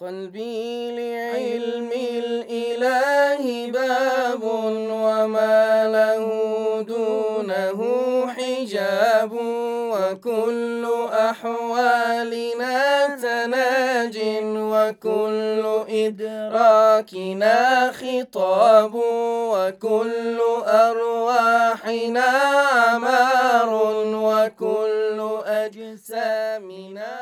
قلبي لعلم الإله باب وما له دونه حجاب وكل أحوالنا تناج وكل إدراكنا خطاب وكل أرواحنا عمار وكل أجسامنا